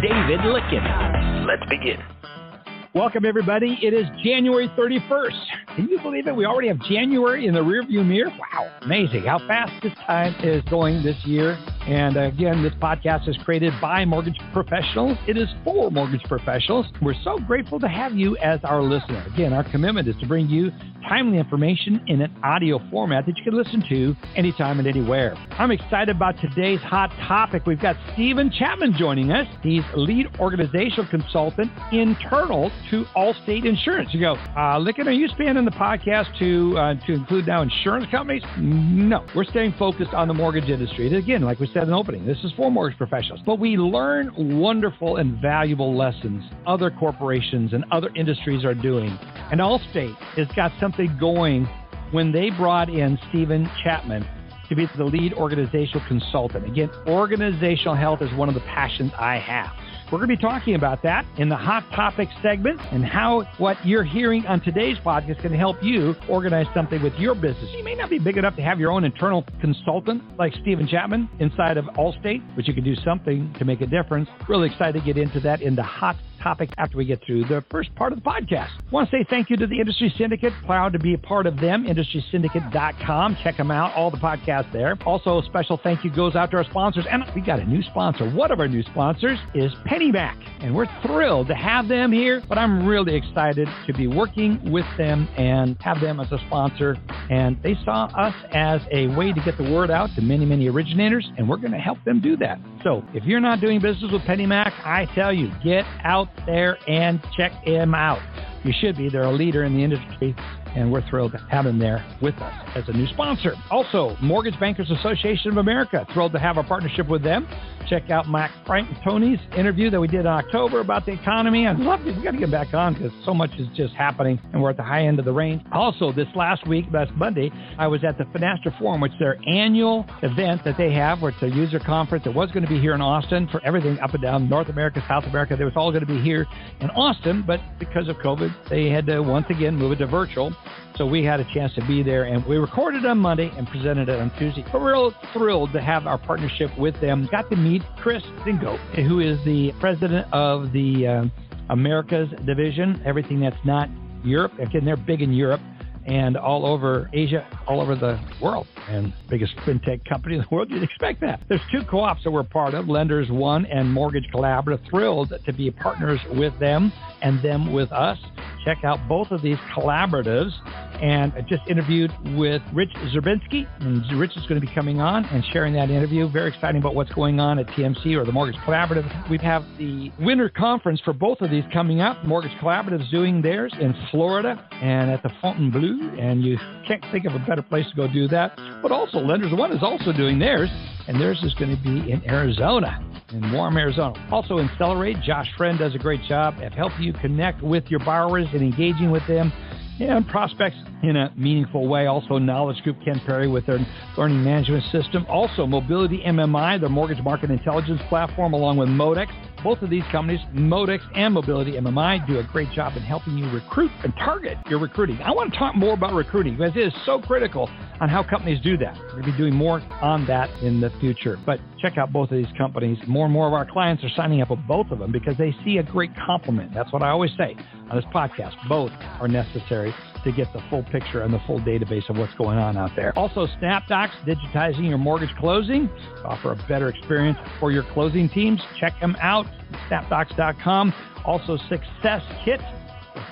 David Lykken. Let's begin. Welcome, everybody. It is January 31st. Can you believe it? We already have January in the rearview mirror. Wow, amazing how fast this time is going this year. And again, this podcast is created by mortgage professionals. It is for mortgage professionals. We're so grateful to have you as our listener. Again, our commitment is to bring you timely information in an audio format that you can listen to anytime and anywhere. I'm excited about today's hot topic. We've got Stephen Chapman joining us. He's lead organizational consultant internal to Allstate Insurance. You go, uh, Lykken, are you expanding the podcast to uh, to include now insurance companies? No, we're staying focused on the mortgage industry. Again, like we said in the opening, this is for mortgage professionals. But we learn wonderful and valuable lessons other corporations and other industries are doing. And Allstate has got something going when they brought in Stephen Chapman to be the lead organizational consultant. Again, organizational health is one of the passions I have. We're going to be talking about that in the hot Topics segment and how what you're hearing on today's podcast can help you organize something with your business. You may not be big enough to have your own internal consultant like Stephen Chapman inside of Allstate, but you can do something to make a difference. Really excited to get into that in the hot topic after we get through the first part of the podcast. I want to say thank you to the Industry Syndicate. Proud to be a part of them, industrysyndicate.com. Check them out, all the podcasts there. Also, a special thank you goes out to our sponsors. And we got a new sponsor. One of our new sponsors is PennyMac. And we're thrilled to have them here, but I'm really excited to be working with them and have them as a sponsor. And they saw us as a way to get the word out to many, many originators, and we're going to help them do that. So if you're not doing business with PennyMac, I tell you, get out there and check them out. You should be. They're a leader in the industry, and we're thrilled to have them there with us as a new sponsor. Also, Mortgage Bankers Association of America, thrilled to have a partnership with them. Check out Mac Frank and Tony's interview that we did in October about the economy. I'd love to. We got to get back on because so much is just happening, and we're at the high end of the range. Also, this last week, last Monday, I was at the Finastra Forum, which is their annual event that they have, where it's a user conference. It was going to be here in Austin for everything up and down North America, South America. It was all going to be here in Austin, but because of COVID, they had to once again move it to virtual. So we had a chance to be there, and we recorded on Monday and presented it on Tuesday. We're real thrilled to have our partnership with them. Got to meet Chris Zingo, who is the president of the uh, Americas division, everything that's not Europe. Again, they're big in Europe and all over Asia, all over the world. And biggest fintech company in the world, you'd expect that. There's two co-ops that we're part of, Lenders One and Mortgage Collaborative. Thrilled to be partners with them and them with us. Check out both of these collaboratives. And I just interviewed with Rich Swerbinsky, and Rich is going to be coming on and sharing that interview. Very exciting about what's going on at TMC or the Mortgage Collaborative. We have the winter conference for both of these coming up. Mortgage Collaborative is doing theirs in Florida and at the Fontainebleau, and you can't think of a better place to go do that. But also, Lenders One is also doing theirs, and theirs is going to be in Arizona in warm Arizona. Also in Accelerate, Josh Friend does a great job at helping you connect with your borrowers and engaging with them and prospects in a meaningful way. Also, Knowledge Coop, Ken Perry with their learning management system. Also, Mobility MMI, their mortgage market intelligence platform, along with Modex. Both of these companies, Modex and Mobility MMI, do a great job in helping you recruit and target your recruiting. I want to talk more about recruiting because it is so critical on how companies do that. We're going to be doing more on that in the future. But check out both of these companies. More and more of our clients are signing up with both of them because they see a great complement. That's what I always say on this podcast. Both are necessary to get the full picture and the full database of what's going on out there. Also, SnapDocs, digitizing your mortgage closing, offer a better experience for your closing teams. Check them out, snapdocs.com. Also, Success Kit.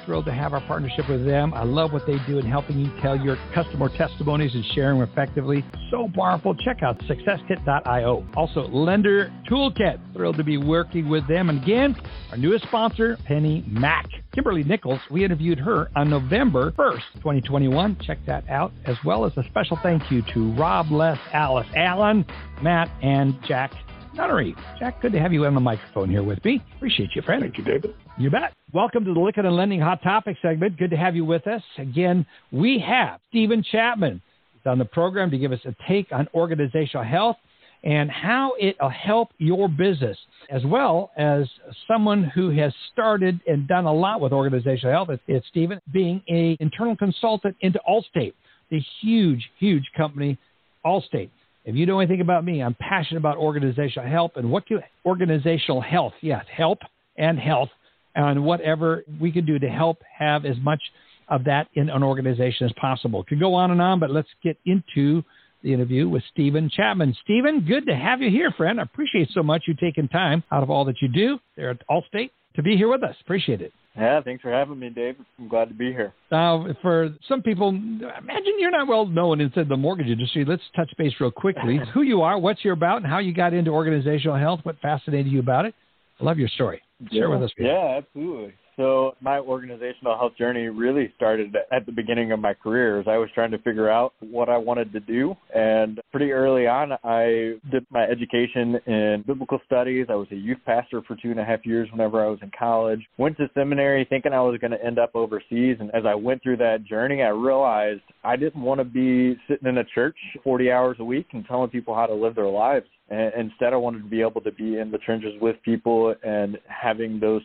Thrilled to have our partnership with them. I love what they do in helping you tell your customer testimonies and sharing them effectively. So powerful. Check out successkit.io. Also, Lender Toolkit. Thrilled to be working with them. And again, our newest sponsor, Penny Mac. Kimberly Nichols, we interviewed her on November 1st, 2021. Check that out, as well as a special thank you to Rob Les Alice, Alan, Matt, and Jack Nunnery. Jack, good to have you on the microphone here with me. Appreciate you, friend. Thank you, David. You bet. Welcome to the Lykken on Lending Hot Topic segment. Good to have you with us. Again, we have Stephen Chapman on the program to give us a take on organizational health and how it'll help your business, as well as someone who has started and done a lot with organizational health. It's Stephen being a internal consultant into Allstate, the huge, huge company, Allstate. If you know anything about me, I'm passionate about organizational health and what can organizational health, yes, help and health, and whatever we can do to help have as much of that in an organization as possible. Could go on and on, but let's get into the interview with Stephen Chapman. Stephen, good to have you here, friend. I appreciate so much you taking time out of all that you do there at Allstate to be here with us. Appreciate it. Yeah, thanks for having me, Dave. I'm glad to be here. Now, for some people, imagine you're not well known inside the mortgage industry. Let's touch base real quickly. Who you are, what you're about, and how you got into organizational health. What fascinated you about it? I love your story. Share yeah, with us. Yeah, absolutely. So my organizational health journey really started at the beginning of my career as I was trying to figure out what I wanted to do. And pretty early on, I did my education in biblical studies. I was a youth pastor for two and a half years whenever I was in college. Went to seminary thinking I was going to end up overseas. And as I went through that journey, I realized I didn't want to be sitting in a church 40 hours a week and telling people how to live their lives. And instead, I wanted to be able to be in the trenches with people and having those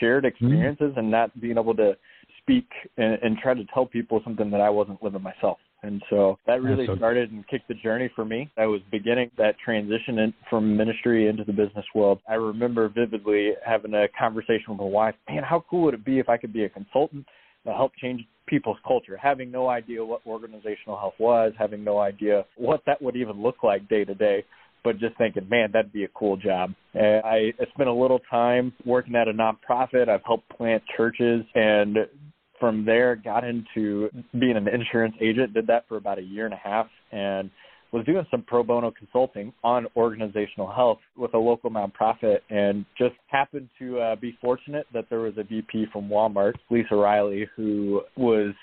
shared mm-hmm. experiences and not being able to speak and, and try to tell people something that I wasn't living myself. And so that really so- started and kicked the journey for me. I was beginning that transition in, from ministry into the business world. I remember vividly having a conversation with my wife. Man, how cool would it be if I could be a consultant to help change people's culture, having no idea what organizational health was, having no idea what that would even look like day to day but just thinking, man, that'd be a cool job. And I, I spent a little time working at a nonprofit. I've helped plant churches and from there got into being an insurance agent, did that for about a year and a half and was doing some pro bono consulting on organizational health with a local nonprofit and just happened to uh, be fortunate that there was a VP from Walmart, Lisa Riley, who was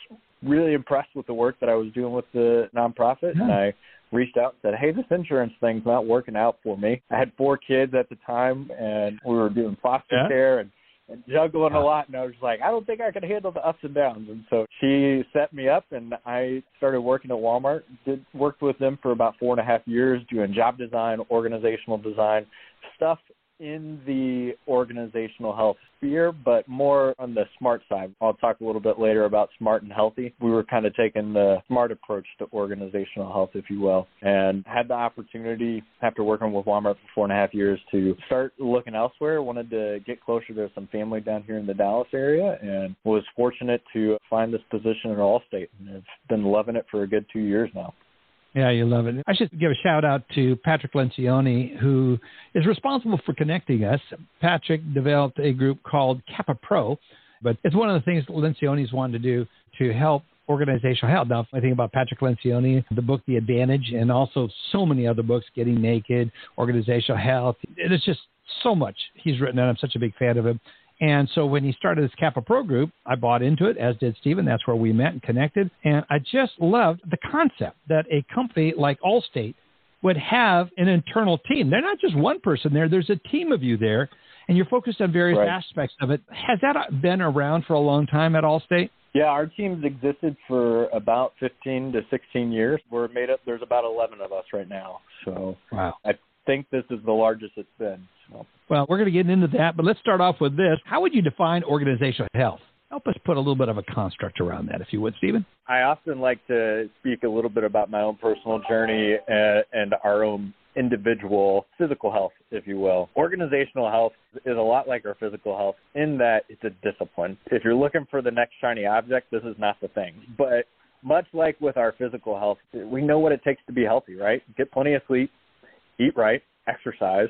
really impressed with the work that I was doing with the nonprofit. Yeah. And I reached out and said, Hey, this insurance thing's not working out for me. I had four kids at the time and we were doing foster Yeah. care and, and juggling a lot and I was like, I don't think I can handle the ups and downs and so she set me up and I started working at Walmart, did worked with them for about four and a half years doing job design, organizational design, stuff in the organizational health sphere, but more on the smart side. I'll talk a little bit later about smart and healthy. We were kind of taking the smart approach to organizational health, if you will, and had the opportunity after working with Walmart for four and a half years to start looking elsewhere. Wanted to get closer to some family down here in the Dallas area and was fortunate to find this position at Allstate and have been loving it for a good two years now. Yeah, you love it. I should give a shout out to Patrick Lencioni, who is responsible for connecting us. Patrick developed a group called CAPA Pro, but it's one of the things Lencioni's wanted to do to help organizational health. Now, I think about Patrick Lencioni, the book The Advantage, and also so many other books, Getting Naked, Organizational Health. It's just so much he's written, and I'm such a big fan of him. And so when he started his CAPA Pro group, I bought into it, as did Stephen. That's where we met and connected. And I just loved the concept that a company like Allstate would have an internal team. They're not just one person there, there's a team of you there, and you're focused on various Right. aspects of it. Has that been around for a long time at Allstate? Yeah, our team's existed for about 15 to 16 years. We're made up, there's about 11 of us right now. So Wow. I think this is the largest it's been. So. Well, we're going to get into that, but let's start off with this. How would you define organizational health? Help us put a little bit of a construct around that, if you would, Stephen. I often like to speak a little bit about my own personal journey and, and our own individual physical health, if you will. Organizational health is a lot like our physical health in that it's a discipline. If you're looking for the next shiny object, this is not the thing. But much like with our physical health, we know what it takes to be healthy, right? Get plenty of sleep, eat right, exercise.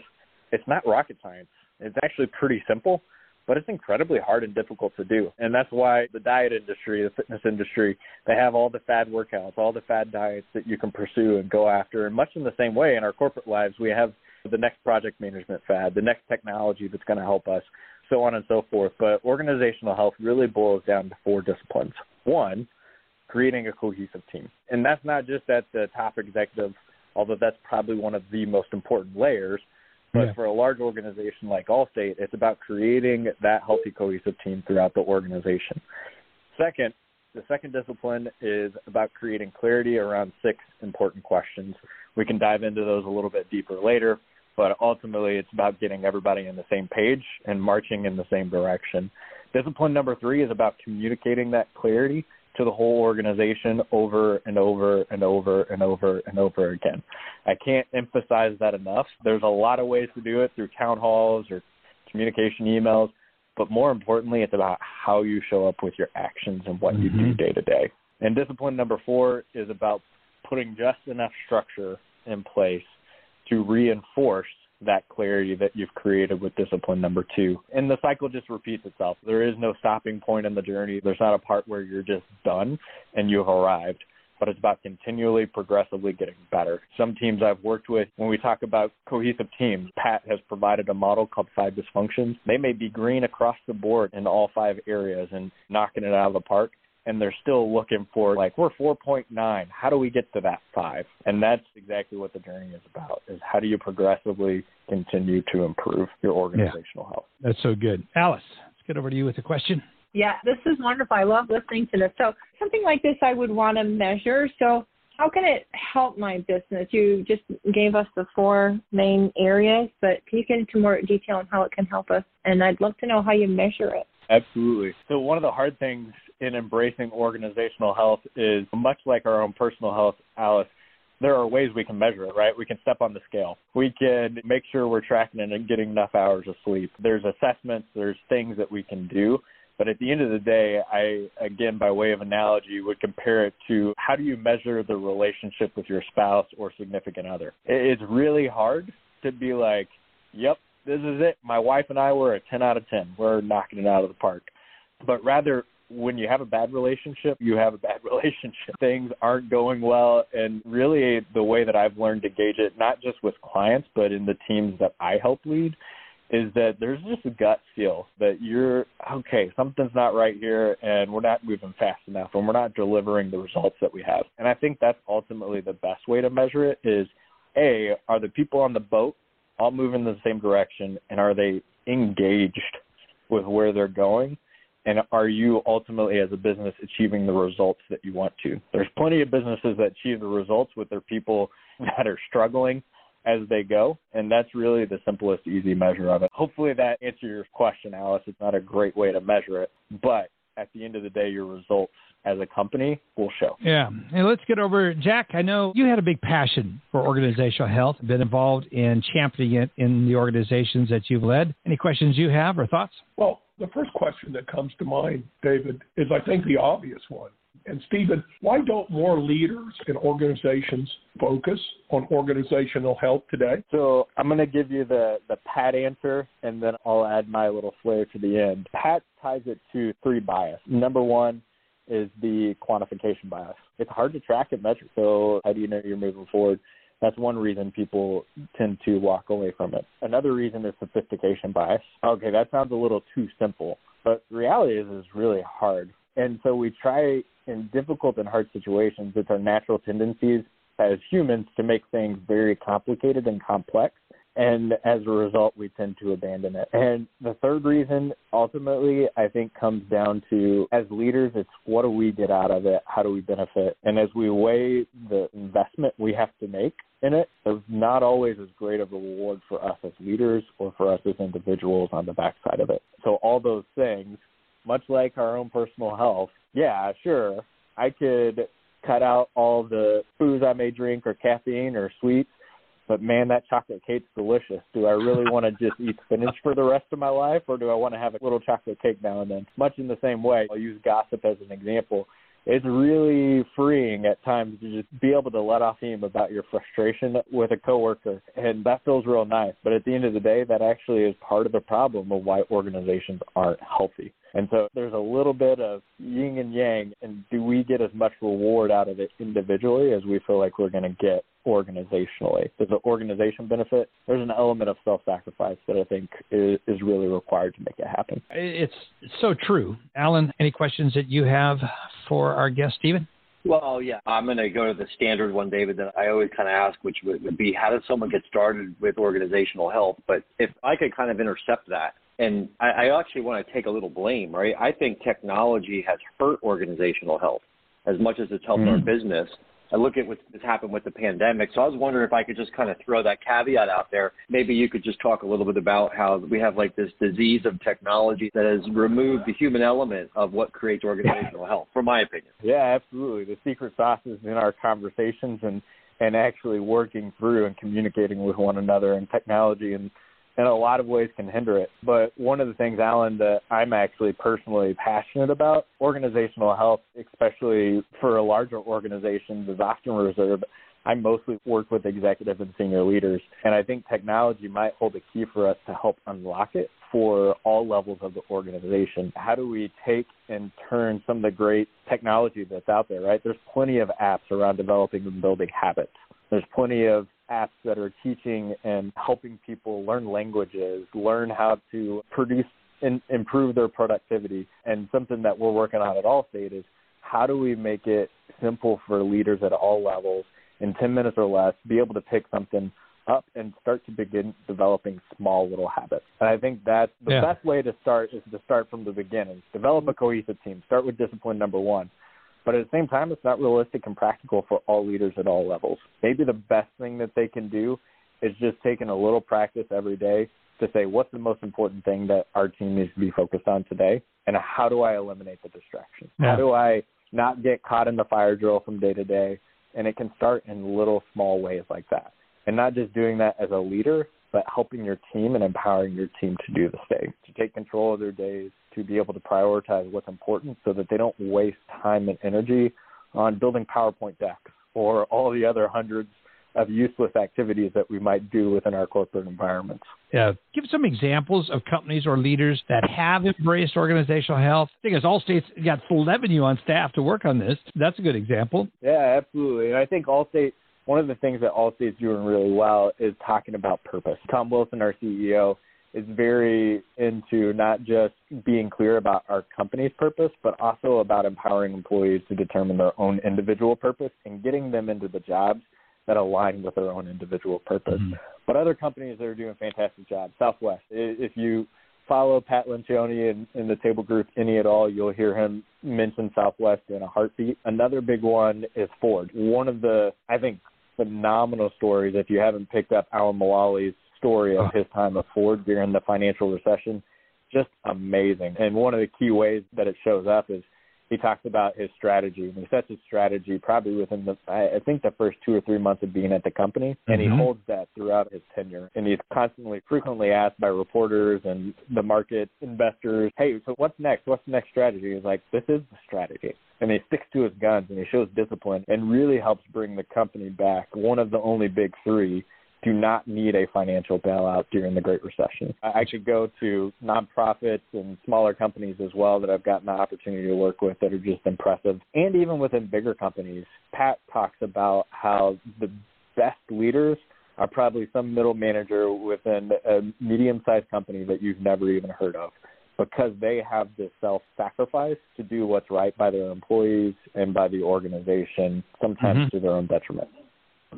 It's not rocket science. It's actually pretty simple but it's incredibly hard and difficult to do. And that's why the diet industry, the fitness industry, they have all the fad workouts, all the fad diets that you can pursue and go after. And much in the same way in our corporate lives, we have the next project management fad, the next technology that's going to help us, so on and so forth. But organizational health really boils down to four disciplines. One, creating a cohesive team. And that's not just at the top executive, although that's probably one of the most important layers, But Yeah. for a large organization like Allstate, it's about creating that healthy, cohesive team throughout the organization. Second, the second discipline is about creating clarity around six important questions. We can dive into those a little bit deeper later, but ultimately it's about getting everybody in the same page and marching in the same direction. Discipline number three is about communicating that clarity to the whole organization over and over and over and over and over again. I can't emphasize that enough. There's a lot of ways to do it through town halls or communication emails, but more importantly, it's about how you show up with your actions and what you do day to day. And discipline number four is about putting just enough structure in place to reinforce that clarity that you've created with discipline number two. And the cycle just repeats itself. There is no stopping point in the journey. There's not a part where you're just done and you've arrived, but it's about continually, progressively getting better. Some teams I've worked with, when we talk about cohesive teams, Pat has provided a model called Five Dysfunctions. They may be green across the board in all five areas and knocking it out of the park and they're still looking for like we're 4.9 how do we get to that 5 and that's exactly what the journey is about is how do you progressively continue to improve your organizational health That's so good. Alice, let's get over to you with a question. Yeah, this is wonderful. I love listening to this. So, something like this I would want to measure. So, how can it help my business? You just gave us the four main areas, but can you get into more detail on how it can help us? And I'd love to know how you measure it. Absolutely. So one of the hard things in embracing organizational health is much like our own personal health, Alice, there are ways we can measure it, right? We can step on the scale. We can make sure we're tracking it and getting enough hours of sleep. There's assessments, there's things that we can do. But at the end of the day, I, again, by way of analogy, would compare it to how do you measure the relationship with your spouse or significant other? It's really hard to be like, yep, this is it. My wife and I were a 10 out of 10. We're knocking it out of the park. But rather, when you have a bad relationship, you have a bad relationship. Things aren't going well. And really, the way that I've learned to gauge it, not just with clients, but in the teams that I help lead, is that there's just a gut feel that you're okay, something's not right here, and we're not moving fast enough, and we're not delivering the results that we have. And I think that's ultimately the best way to measure it is A, are the people on the boat all moving in the same direction, and are they engaged with where they're going? And are you ultimately, as a business, achieving the results that you want to? There's plenty of businesses that achieve the results with their people that are struggling as they go, and that's really the simplest, easy measure of it. Hopefully, that answers your question, Alice. It's not a great way to measure it, but at the end of the day, your results as a company will show. Yeah. And let's get over, Jack. I know you had a big passion for organizational health, been involved in championing it in the organizations that you've led. Any questions you have or thoughts? Well, the first question that comes to mind, David, is I think the obvious one. And Stephen, why don't more leaders and organizations focus on organizational health today? So I'm going to give you the, the Pat answer, and then I'll add my little flair to the end. Pat ties it to three bias. Number one is the quantification bias. It's hard to track and measure. So how do you know you're moving forward? That's one reason people tend to walk away from it. Another reason is sophistication bias. Okay, that sounds a little too simple, but reality is it's really hard. And so we try in difficult and hard situations, it's our natural tendencies as humans to make things very complicated and complex. And as a result, we tend to abandon it. And the third reason, ultimately, I think comes down to as leaders, it's what do we get out of it? How do we benefit? And as we weigh the investment we have to make in it, there's not always as great of a reward for us as leaders or for us as individuals on the backside of it. So all those things, much like our own personal health, yeah, sure, I could cut out all the foods I may drink or caffeine or sweets but man, that chocolate cake's delicious. Do I really want to just eat spinach for the rest of my life, or do I want to have a little chocolate cake now and then? Much in the same way, I'll use gossip as an example. It's really freeing at times to just be able to let off steam about your frustration with a coworker, and that feels real nice. But at the end of the day, that actually is part of the problem of why organizations aren't healthy. And so there's a little bit of yin and yang, and do we get as much reward out of it individually as we feel like we're going to get organizationally? Does the organization benefit? There's an element of self-sacrifice that I think is, is really required to make it happen. It's so true. Alan, any questions that you have for our guest, Stephen? Well, yeah, I'm going to go to the standard one, David, that I always kind of ask, which would, would be how does someone get started with organizational health? But if I could kind of intercept that, and I, I actually want to take a little blame, right? I think technology has hurt organizational health as much as it's helped mm. our business. I look at what's happened with the pandemic. So I was wondering if I could just kind of throw that caveat out there. Maybe you could just talk a little bit about how we have like this disease of technology that has removed the human element of what creates organizational health, from my opinion. Yeah, absolutely. The secret sauce is in our conversations and and actually working through and communicating with one another and technology and in a lot of ways can hinder it. But one of the things, Alan, that I'm actually personally passionate about, organizational health, especially for a larger organization, is often reserved. I mostly work with executive and senior leaders, and I think technology might hold a key for us to help unlock it for all levels of the organization. How do we take and turn some of the great technology that's out there, right? There's plenty of apps around developing and building habits. There's plenty of apps that are teaching and helping people learn languages, learn how to produce and improve their productivity. And something that we're working on at Allstate is how do we make it simple for leaders at all levels in 10 minutes or less be able to pick something up and start to begin developing small little habits. And I think that the yeah. best way to start is to start from the beginning. Develop a cohesive team. Start with discipline number one. But at the same time, it's not realistic and practical for all leaders at all levels. Maybe the best thing that they can do is just taking a little practice every day to say, what's the most important thing that our team needs to be focused on today? And how do I eliminate the distractions? Yeah. How do I not get caught in the fire drill from day to day? And it can start in little small ways like that. And not just doing that as a leader, but helping your team and empowering your team to do the same, to take control of their days, to be able to prioritize what's important so that they don't waste time and energy on building PowerPoint decks or all the other hundreds of useless activities that we might do within our corporate environments. Yeah. Give some examples of companies or leaders that have embraced organizational health. I think as Allstate's got 11 you on staff to work on this. That's a good example. Yeah, absolutely. And I think Allstate one of the things that Allstate is doing really well is talking about purpose. Tom Wilson, our CEO, is very into not just being clear about our company's purpose, but also about empowering employees to determine their own individual purpose and getting them into the jobs that align with their own individual purpose. Mm-hmm. But other companies that are doing fantastic job, Southwest, if you follow Pat Lencioni in, in the table group any at all, you'll hear him mention Southwest in a heartbeat. Another big one is Ford. One of the, I think, phenomenal stories. If you haven't picked up Alan Mulally's story of oh. his time at Ford during the financial recession, just amazing. And one of the key ways that it shows up is he talks about his strategy and he sets his strategy probably within the I think the first two or three months of being at the company and mm-hmm. he holds that throughout his tenure and he's constantly frequently asked by reporters and the market investors, Hey, so what's next? What's the next strategy? He's like, This is the strategy and he sticks to his guns and he shows discipline and really helps bring the company back. One of the only big three do not need a financial bailout during the Great Recession. I actually go to nonprofits and smaller companies as well that I've gotten the opportunity to work with that are just impressive. And even within bigger companies, Pat talks about how the best leaders are probably some middle manager within a medium sized company that you've never even heard of because they have this self sacrifice to do what's right by their employees and by the organization, sometimes mm-hmm. to their own detriment.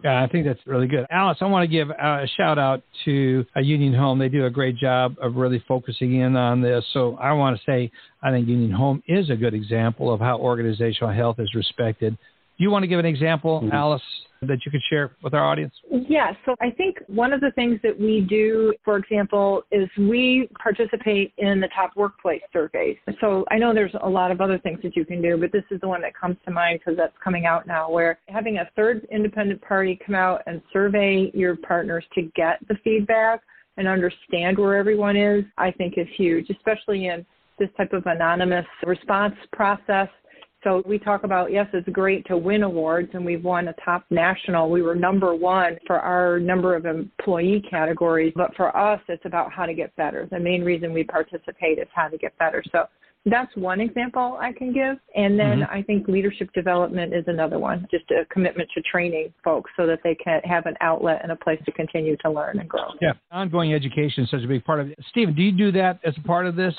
Yeah, I think that's really good. Alice, I want to give a shout out to a Union Home. They do a great job of really focusing in on this. So I want to say I think Union Home is a good example of how organizational health is respected. Do you want to give an example, mm-hmm. Alice, that you could share with our audience? Yeah, so I think one of the things that we do, for example, is we participate in the top workplace surveys. So I know there's a lot of other things that you can do, but this is the one that comes to mind because that's coming out now where having a third independent party come out and survey your partners to get the feedback and understand where everyone is, I think is huge, especially in this type of anonymous response process so we talk about, yes, it's great to win awards, and we've won a top national. We were number one for our number of employee categories, but for us, it's about how to get better. The main reason we participate is how to get better. So that's one example I can give. And then mm-hmm. I think leadership development is another one, just a commitment to training folks so that they can have an outlet and a place to continue to learn and grow. Yeah, ongoing education is such a big part of it. Stephen, do you do that as a part of this?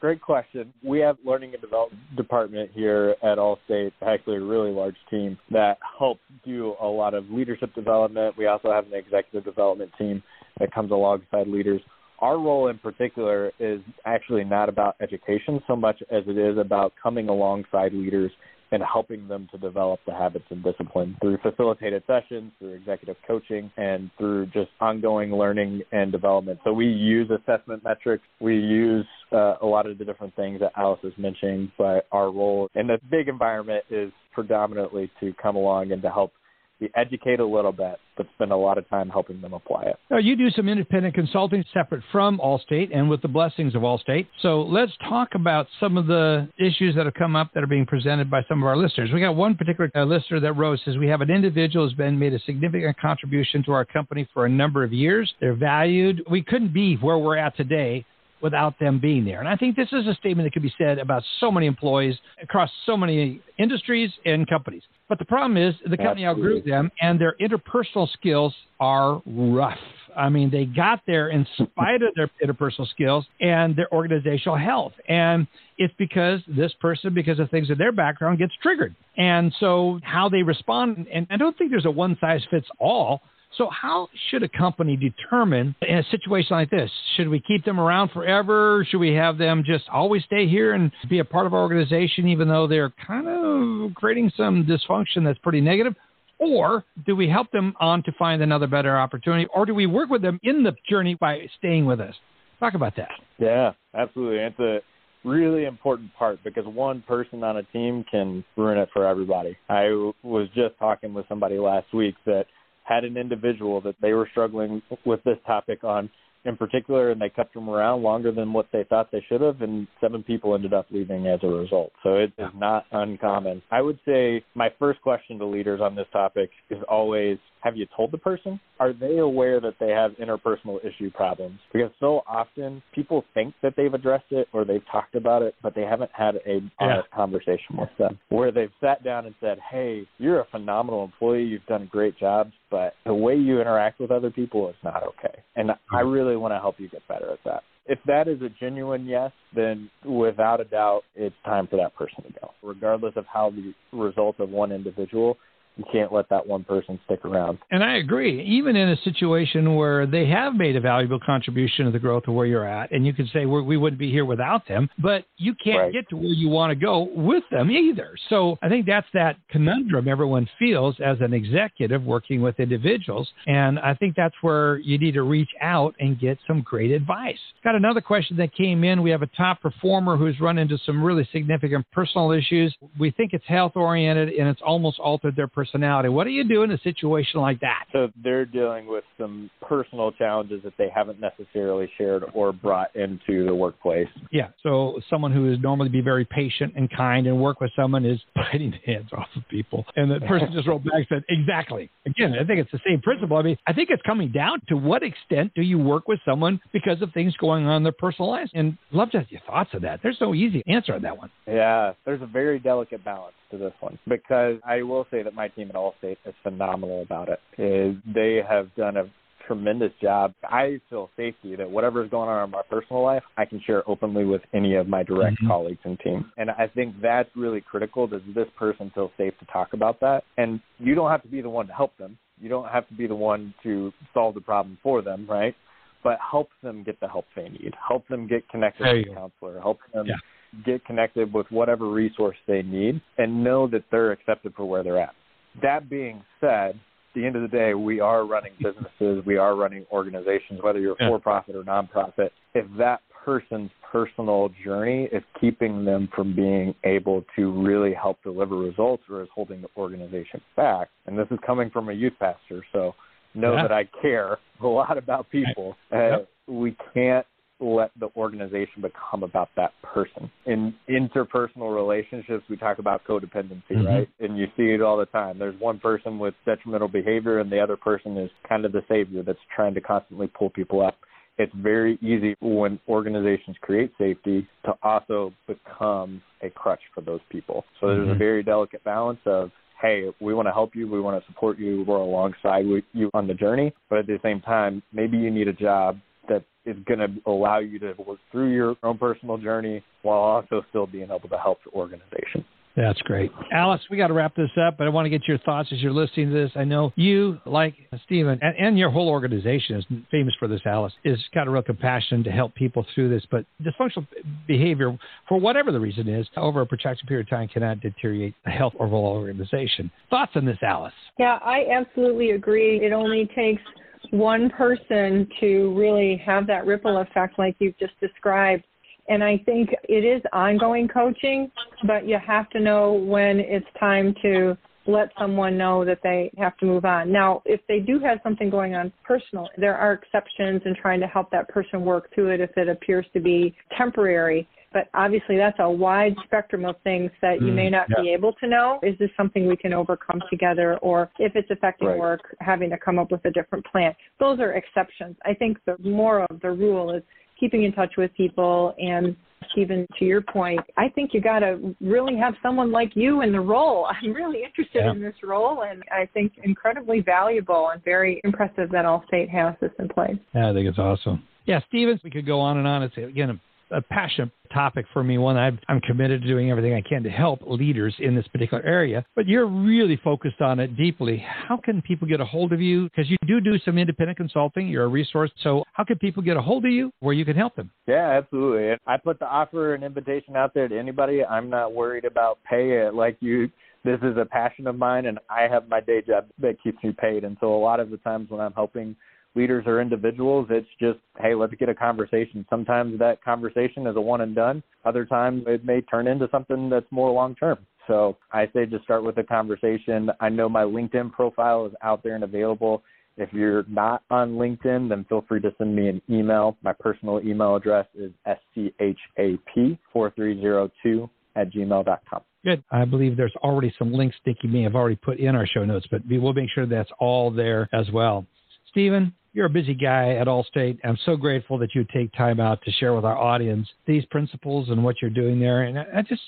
Great question. We have learning and development department here at Allstate, actually a really large team that helps do a lot of leadership development. We also have an executive development team that comes alongside leaders. Our role in particular is actually not about education so much as it is about coming alongside leaders and helping them to develop the habits and discipline through facilitated sessions, through executive coaching, and through just ongoing learning and development. So we use assessment metrics. We use uh, a lot of the different things that Alice is mentioning, but our role in the big environment is predominantly to come along and to help we educate a little bit, but spend a lot of time helping them apply it. Now, you do some independent consulting separate from Allstate and with the blessings of Allstate. So let's talk about some of the issues that have come up that are being presented by some of our listeners. We got one particular uh, listener that wrote says we have an individual who's been made a significant contribution to our company for a number of years. They're valued. We couldn't be where we're at today without them being there. And I think this is a statement that could be said about so many employees across so many industries and companies. But the problem is the company Absolutely. outgrew them and their interpersonal skills are rough. I mean, they got there in spite of their interpersonal skills and their organizational health. And it's because this person, because of things in their background, gets triggered. And so how they respond, and I don't think there's a one size fits all so, how should a company determine in a situation like this? Should we keep them around forever? Should we have them just always stay here and be a part of our organization, even though they're kind of creating some dysfunction that's pretty negative? Or do we help them on to find another better opportunity? Or do we work with them in the journey by staying with us? Talk about that. Yeah, absolutely. It's a really important part because one person on a team can ruin it for everybody. I was just talking with somebody last week that had an individual that they were struggling with this topic on in particular, and they kept them around longer than what they thought they should have, and seven people ended up leaving as a result. So it is not uncommon. I would say my first question to leaders on this topic is always have you told the person? Are they aware that they have interpersonal issue problems? Because so often people think that they've addressed it or they've talked about it, but they haven't had a honest conversation with them where they've sat down and said, Hey, you're a phenomenal employee. You've done a great job, but the way you interact with other people is not okay. And I mm-hmm. really want to help you get better at that if that is a genuine yes, then without a doubt, it's time for that person to go, regardless of how the result of one individual you can't let that one person stick around. And I agree. Even in a situation where they have made a valuable contribution to the growth of where you're at, and you could say we wouldn't be here without them, but you can't right. get to where you want to go with them either. So I think that's that conundrum everyone feels as an executive working with individuals. And I think that's where you need to reach out and get some great advice. Got another question that came in. We have a top performer who's run into some really significant personal issues. We think it's health oriented and it's almost altered their personality personality. What do you do in a situation like that? So they're dealing with some personal challenges that they haven't necessarily shared or brought into the workplace. Yeah. So someone who is normally be very patient and kind and work with someone is biting the heads off of people. And the person just wrote back and said, exactly. Again, I think it's the same principle. I mean, I think it's coming down to what extent do you work with someone because of things going on in their personal lives? And love to have your thoughts on that. There's no easy answer on that one. Yeah. There's a very delicate balance to this one because I will say that my team at Allstate is phenomenal about it. Is they have done a tremendous job. I feel safety that whatever is going on in my personal life, I can share openly with any of my direct mm-hmm. colleagues and team. And I think that's really critical. Does this person feel safe to talk about that? And you don't have to be the one to help them. You don't have to be the one to solve the problem for them, right? But help them get the help they need. Help them get connected to a counselor. Help them yeah get connected with whatever resource they need and know that they're accepted for where they're at. That being said, at the end of the day, we are running businesses, we are running organizations, whether you're for profit or nonprofit. If that person's personal journey is keeping them from being able to really help deliver results or is holding the organization back, and this is coming from a youth pastor, so know yeah. that I care a lot about people. Uh, we can't let the organization become about that person. In interpersonal relationships, we talk about codependency, mm-hmm. right? And you see it all the time. There's one person with detrimental behavior, and the other person is kind of the savior that's trying to constantly pull people up. It's very easy when organizations create safety to also become a crutch for those people. So there's mm-hmm. a very delicate balance of hey, we want to help you, we want to support you, we're alongside with you on the journey, but at the same time, maybe you need a job that is going to allow you to work through your own personal journey while also still being able to help the organization. That's great. Alice, we got to wrap this up, but I want to get your thoughts as you're listening to this. I know you, like Stephen, and, and, your whole organization is famous for this, Alice, is got a real compassion to help people through this. But dysfunctional behavior, for whatever the reason is, over a protracted period of time cannot deteriorate the health of a whole organization. Thoughts on this, Alice? Yeah, I absolutely agree. It only takes one person to really have that ripple effect like you've just described and I think it is ongoing coaching, but you have to know when it's time to let someone know that they have to move on. Now, if they do have something going on personal, there are exceptions in trying to help that person work through it if it appears to be temporary. But obviously, that's a wide spectrum of things that you mm, may not yeah. be able to know. Is this something we can overcome together? Or if it's affecting right. work, having to come up with a different plan. Those are exceptions. I think the more of the rule is keeping in touch with people and Stephen, to your point, I think you got to really have someone like you in the role. I'm really interested yeah. in this role, and I think incredibly valuable and very impressive that Allstate has this in place. Yeah, I think it's awesome. Yeah, Stevens, we could go on and on. It's again a passionate topic for me, one i am committed to doing everything I can to help leaders in this particular area. But you're really focused on it deeply. How can people get a hold of you? Because you do do some independent consulting. You're a resource. So how can people get a hold of you where you can help them? Yeah, absolutely. I put the offer and invitation out there to anybody. I'm not worried about pay. It like you this is a passion of mine and I have my day job that keeps me paid. And so a lot of the times when I'm helping leaders or individuals. It's just, hey, let's get a conversation. Sometimes that conversation is a one and done. Other times it may turn into something that's more long term. So I say just start with a conversation. I know my LinkedIn profile is out there and available. If you're not on LinkedIn, then feel free to send me an email. My personal email address is schap4302 at gmail.com. Good. I believe there's already some links Dickie may have already put in our show notes, but we'll make sure that's all there as well. Stephen, you're a busy guy at Allstate. I'm so grateful that you take time out to share with our audience these principles and what you're doing there. And I just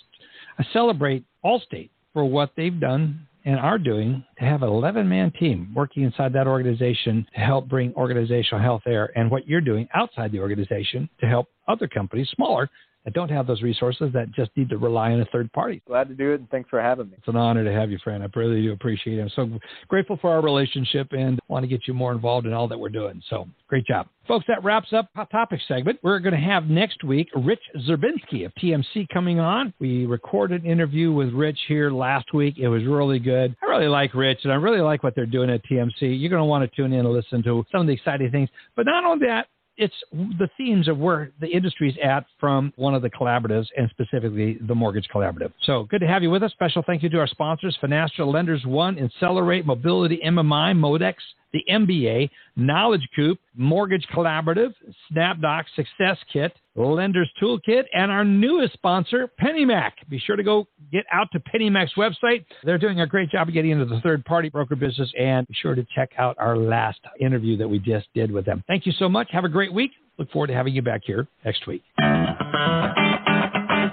I celebrate Allstate for what they've done and are doing to have an 11 man team working inside that organization to help bring organizational health there and what you're doing outside the organization to help other companies, smaller, that don't have those resources that just need to rely on a third party. Glad to do it, and thanks for having me. It's an honor to have you, friend. I really do appreciate it. I'm so grateful for our relationship and want to get you more involved in all that we're doing. So great job. Folks, that wraps up Topic segment. We're going to have next week Rich Swerbinsky of TMC coming on. We recorded an interview with Rich here last week. It was really good. I really like Rich, and I really like what they're doing at TMC. You're going to want to tune in and listen to some of the exciting things. But not only that, it's the themes of where the industry is at from one of the collaboratives and specifically the Mortgage Collaborative. So good to have you with us. Special thank you to our sponsors, Finastra Lenders One, Accelerate Mobility MMI, Modex, the MBA, Knowledge Coop, Mortgage Collaborative, SnapDoc Success Kit, Lenders Toolkit, and our newest sponsor, PennyMac. Be sure to go get out to PennyMac's website. They're doing a great job of getting into the third party broker business, and be sure to check out our last interview that we just did with them. Thank you so much. Have a great week. Look forward to having you back here next week.